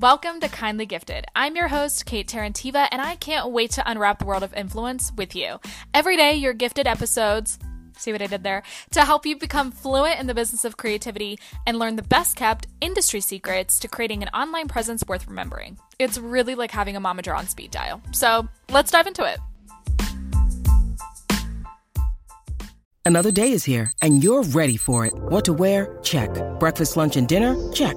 Welcome to Kindly Gifted. I'm your host, Kate Terentieva, and I can't wait to unwrap the world of influence with you. Every day, your gifted episodes see what I did there, to help you become fluent in the business of creativity and learn the best kept industry secrets to creating an online presence worth remembering. It's really like having a momager on speed dial. So let's dive into it. Another day is here, and you're ready for it. What to wear? Check. Breakfast, lunch, and dinner? Check.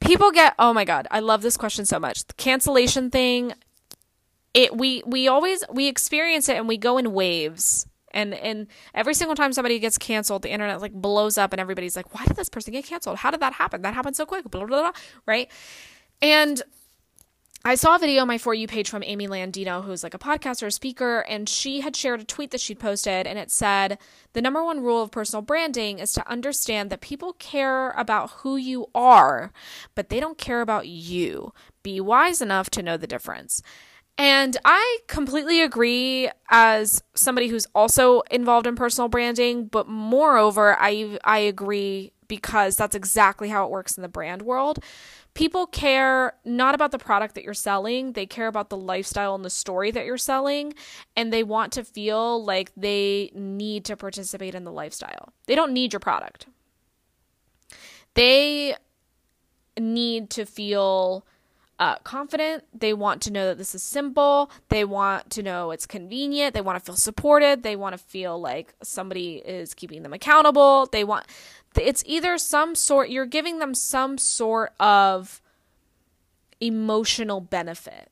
People get oh my god, I love this question so much. The cancellation thing, it we we always we experience it and we go in waves. And and every single time somebody gets canceled, the internet like blows up and everybody's like, "Why did this person get canceled? How did that happen? That happened so quick." Blah blah blah, right? And I saw a video on my For You page from Amy Landino, who's like a podcaster, a speaker, and she had shared a tweet that she'd posted, and it said, The number one rule of personal branding is to understand that people care about who you are, but they don't care about you. Be wise enough to know the difference. And I completely agree as somebody who's also involved in personal branding, but moreover, I I agree because that's exactly how it works in the brand world people care not about the product that you're selling, they care about the lifestyle and the story that you're selling, and they want to feel like they need to participate in the lifestyle. They don't need your product. They need to feel uh, confident. They want to know that this is simple. They want to know it's convenient. They want to feel supported. They want to feel like somebody is keeping them accountable. They want it's either some sort you're giving them some sort of emotional benefit.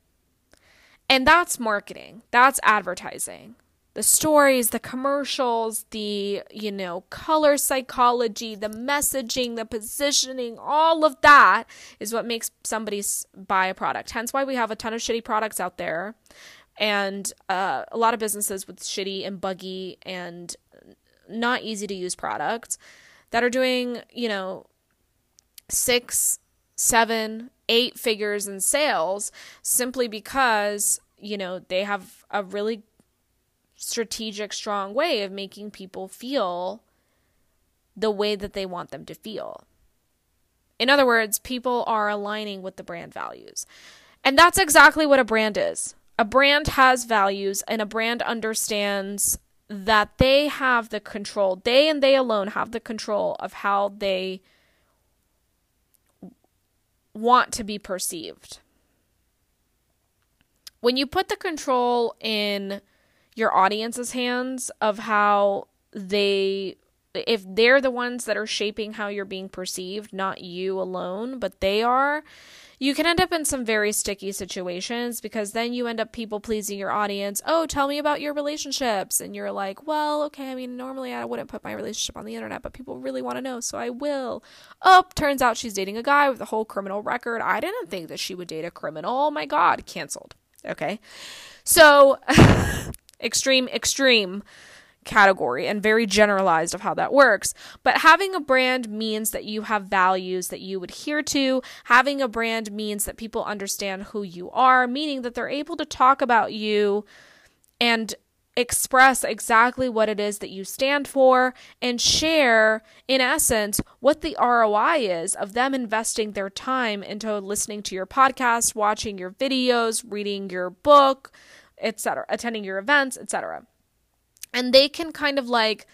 And that's marketing. That's advertising. The stories, the commercials, the, you know, color psychology, the messaging, the positioning, all of that is what makes somebody buy a product. Hence why we have a ton of shitty products out there and uh, a lot of businesses with shitty and buggy and not easy to use products that are doing, you know, six, seven, eight figures in sales simply because, you know, they have a really strategic, strong way of making people feel the way that they want them to feel. In other words, people are aligning with the brand values. And that's exactly what a brand is. A brand has values, and a brand understands that they have the control, they and they alone have the control of how they want to be perceived. When you put the control in your audience's hands of how they if they're the ones that are shaping how you're being perceived, not you alone, but they are, you can end up in some very sticky situations because then you end up people pleasing your audience. Oh, tell me about your relationships. And you're like, well, okay, I mean, normally I wouldn't put my relationship on the internet, but people really want to know, so I will. Oh, turns out she's dating a guy with a whole criminal record. I didn't think that she would date a criminal. Oh my God, canceled. Okay. So, extreme, extreme category and very generalized of how that works. But having a brand means that you have values that you adhere to. Having a brand means that people understand who you are, meaning that they're able to talk about you and express exactly what it is that you stand for and share, in essence, what the ROI is of them investing their time into listening to your podcast, watching your videos, reading your book, etc., attending your events, etc and they can kind of like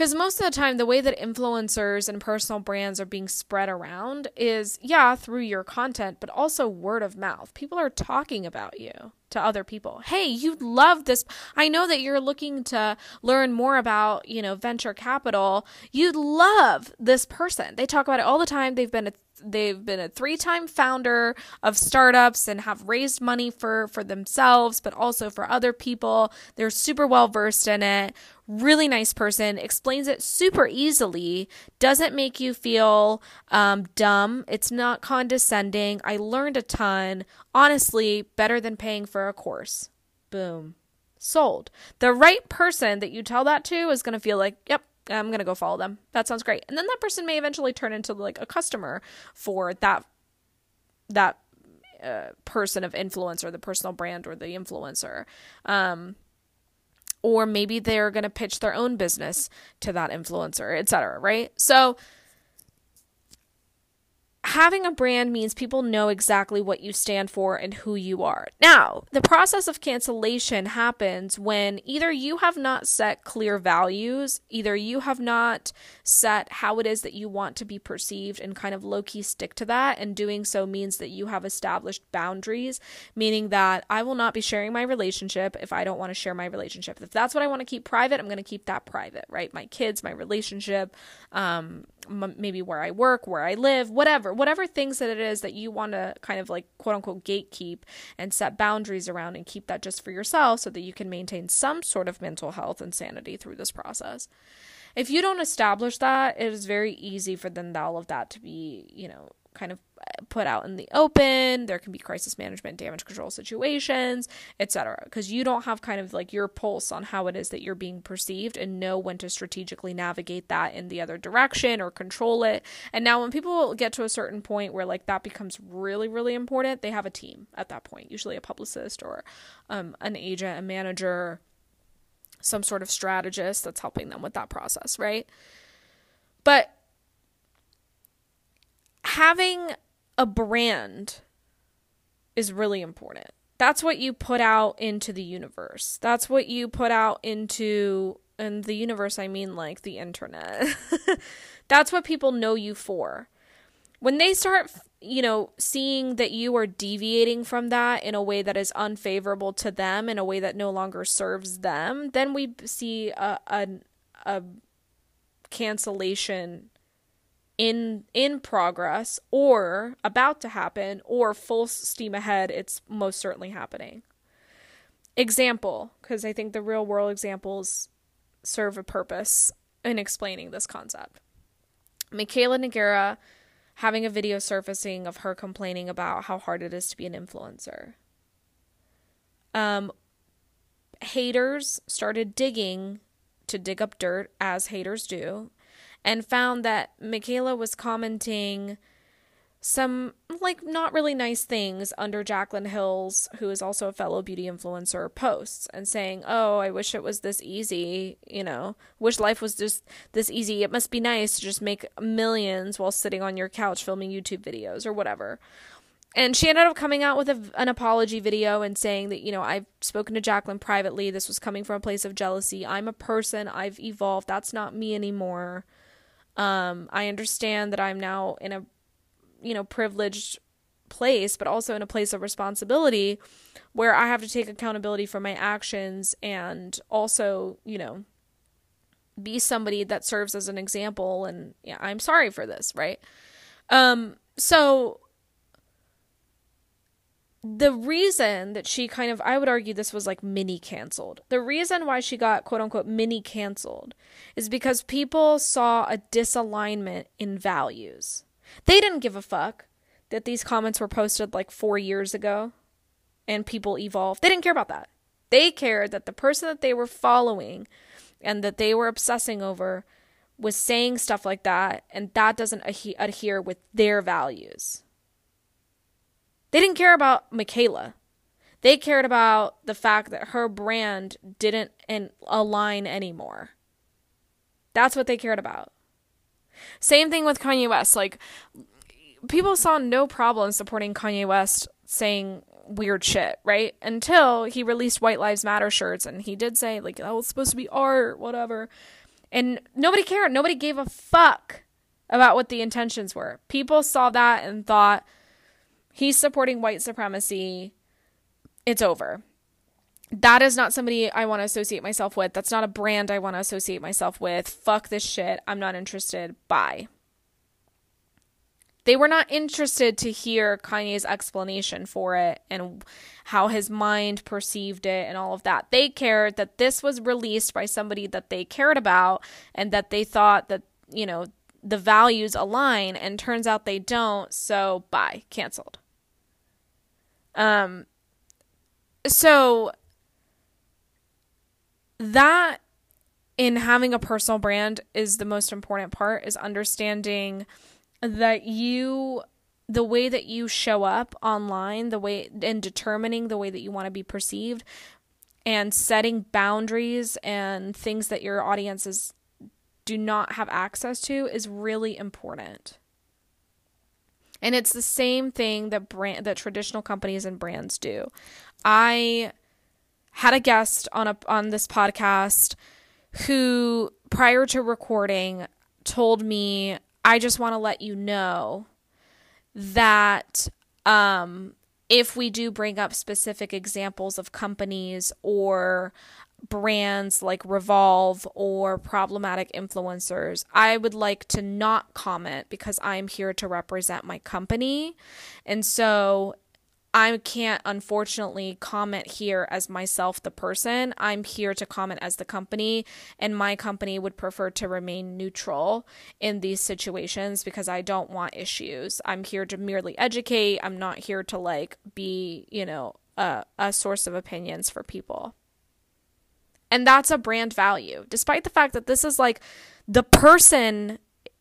because most of the time the way that influencers and personal brands are being spread around is yeah through your content but also word of mouth. People are talking about you to other people. Hey you love this. I know that you're looking to learn more about you know venture capital. You love this person. They talk about it all the time. They've been a they've been a three-time founder of startups and have raised money for for themselves but also for other people. They're super well versed in it really nice person, explains it super easily, doesn't make you feel um, dumb. It's not condescending. I learned a ton. Honestly, better than paying for a course. Boom. Sold. The right person that you tell that to is going to feel like, yep, I'm going to go follow them. That sounds great. And then that person may eventually turn into like a customer for that that uh, person of influence or the personal brand or the influencer. Um, or maybe they're going to pitch their own business to that influencer, etc., right? So having a brand means people know exactly what you stand for and who you are. Now, the process of cancellation happens when either you have not set clear values, either you have not set how it is that you want to be perceived and kind of low key stick to that. And doing so means that you have established boundaries, meaning that I will not be sharing my relationship if I don't want to share my relationship. If that's what I want to keep private, I'm going to keep that private, right? My kids, my relationship, um, m- maybe where I work, where I live, whatever, whatever things that it is that you want to kind of like quote unquote gatekeep and set boundaries around and keep that just for yourself so that you can maintain some sort of mental health and sanity through this process. If you don't establish that, it is very easy for then all of that to be, you know, kind of put out in the open. There can be crisis management, damage control situations, etc. Because you don't have kind of like your pulse on how it is that you're being perceived and know when to strategically navigate that in the other direction or control it. And now, when people get to a certain point where like that becomes really, really important, they have a team at that point, usually a publicist or um, an agent, a manager, some sort of strategist that's helping them with that process, right? But having a brand is really important. That's what you put out into the universe. That's what you put out into and the universe I mean like the internet. That's what people know you for. When they start, you know, seeing that you are deviating from that in a way that is unfavorable to them, in a way that no longer serves them, then we see a a, a cancellation in in progress or about to happen or full steam ahead it's most certainly happening. Example because i think the real world examples serve a purpose in explaining this concept. Mikayla Nogueira having a video surfacing of her complaining about how hard it is to be an influencer. Um haters started digging to dig up dirt as haters do and found that Mikayla was commenting some like not really nice things under Jaclyn Hill's, who is also a fellow beauty influencer, posts and saying, "Oh, I wish it was this easy, you know, wish life was just this easy. It must be nice to just make millions while sitting on your couch filming YouTube videos or whatever." And she ended up coming out with a, an apology video and saying that, you know, I've spoken to Jaclyn privately. This was coming from a place of jealousy. I'm a person. I've evolved. That's not me anymore. Um, I understand that I'm now in a, you know, privileged place, but also in a place of responsibility where I have to take accountability for my actions and also, you know, be somebody that serves as an example. And yeah, I'm sorry for this, right? Um, so the reason that she kind of, I would argue this was like mini canceled. The reason why she got quote unquote mini canceled is because people saw a disalignment in values. They didn't give a fuck that these comments were posted like four years ago and people evolved. They didn't care about that. They cared that the person that they were following and that they were obsessing over was saying stuff like that, and that doesn't adhere with their values. They didn't care about Mikayla. They cared about the fact that her brand didn't align anymore. That's what they cared about. Same thing with Kanye West. Like, people saw no problem supporting Kanye West saying weird shit, right? Until he released White Lives Matter shirts and he did say, like, oh, it's supposed to be art, whatever. And nobody cared. Nobody gave a fuck about what the intentions were. People saw that and thought, he's supporting white supremacy. It's over. That is not somebody I want to associate myself with. That's not a brand I want to associate myself with. Fuck this shit. I'm not interested. Bye. they were not interested to hear Kanye's explanation for it and how his mind perceived it and all of that. They cared that this was released by somebody that they cared about and that they thought that, you know, the values align and turns out they don't, so bye, canceled. Um so that in having a personal brand is the most important part is understanding that you the way that you show up online, the way and determining the way that you want to be perceived and setting boundaries and things that your audiences do not have access to is really important. And it's the same thing that brand that traditional companies and brands do. I had a guest on a on this podcast who prior to recording told me I just want to let you know that um, if we do bring up specific examples of companies or brands like Revolve or problematic influencers, I would like to not comment because I'm here to represent my company. And so I can't unfortunately comment here as myself, the person. I'm here to comment as the company, and my company would prefer to remain neutral in these situations because I don't want issues. I'm here to merely educate. I'm not here to like be, you know, a, a source of opinions for people. And that's a brand value, despite the fact that this is like the person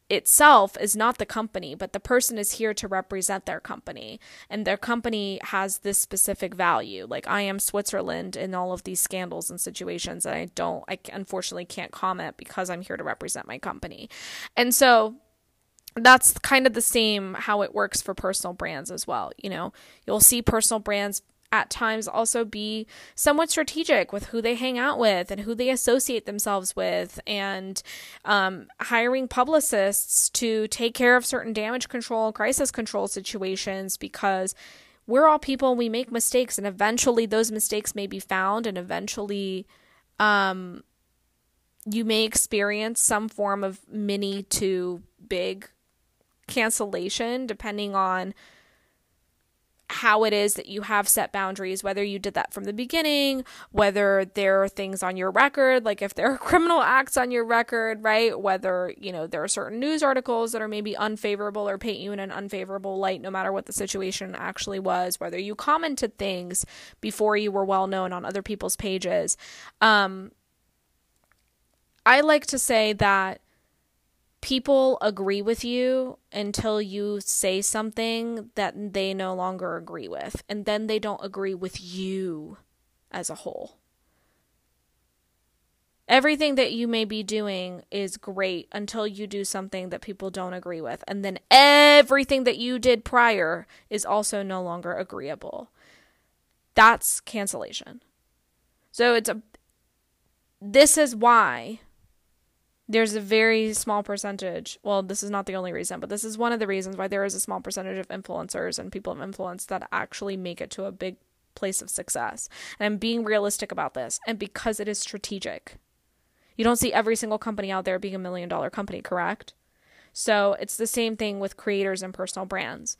itself is not the company, but the person is here to represent their company. And their company has this specific value. Like I am Switzerland in all of these scandals and situations. And I don't, I unfortunately can't comment because I'm here to represent my company. And so that's kind of the same how it works for personal brands as well. You know, you'll see personal brands at times also be somewhat strategic with who they hang out with and who they associate themselves with, and um, hiring publicists to take care of certain damage control, crisis control situations because we're all people, we make mistakes, and eventually those mistakes may be found, and eventually, um, you may experience some form of mini to big cancellation depending on how it is that you have set boundaries, whether you did that from the beginning, whether there are things on your record, like if there are criminal acts on your record, right? Whether, you know, there are certain news articles that are maybe unfavorable or paint you in an unfavorable light, no matter what the situation actually was, whether you commented things before you were well known on other people's pages. Um, I like to say that people agree with you until you say something that they no longer agree with, and then they don't agree with you as a whole. Everything that you may be doing is great until you do something that people don't agree with, and then everything that you did prior is also no longer agreeable. That's cancellation. So it's a this is why there's a very small percentage. Well, this is not the only reason, but this is one of the reasons why there is a small percentage of influencers and people of influence that actually make it to a big place of success. And I'm being realistic about this, and because it is strategic. You don't see every single company out there being a million dollar company, correct? So it's the same thing with creators and personal brands.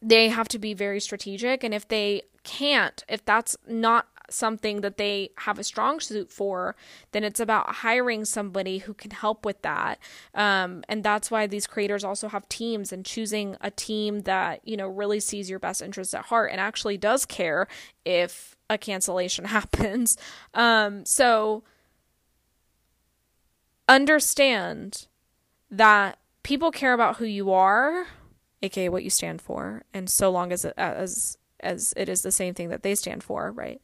They have to be very strategic, and if they can't, if that's not something that they have a strong suit for, then it's about hiring somebody who can help with that. Um, and that's why these creators also have teams and choosing a team that, you know, really sees your best interests at heart and actually does care if a cancellation happens. Um, so understand that people care about who you are, aka what you stand for, and so long as as as it is the same thing that they stand for, right?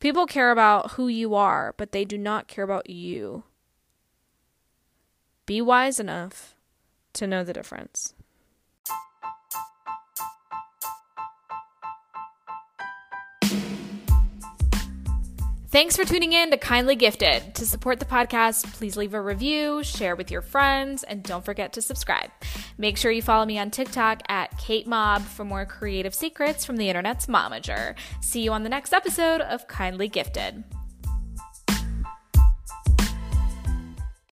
People care about who you are, but they do not care about you. Be wise enough to know the difference. Thanks for tuning in to Kindly Gifted. To support the podcast, please leave a review, share with your friends, and don't forget to subscribe. Make sure you follow me on TikTok at Kate Mob for more creative secrets from the internet's momager. See you on the next episode of Kindly Gifted.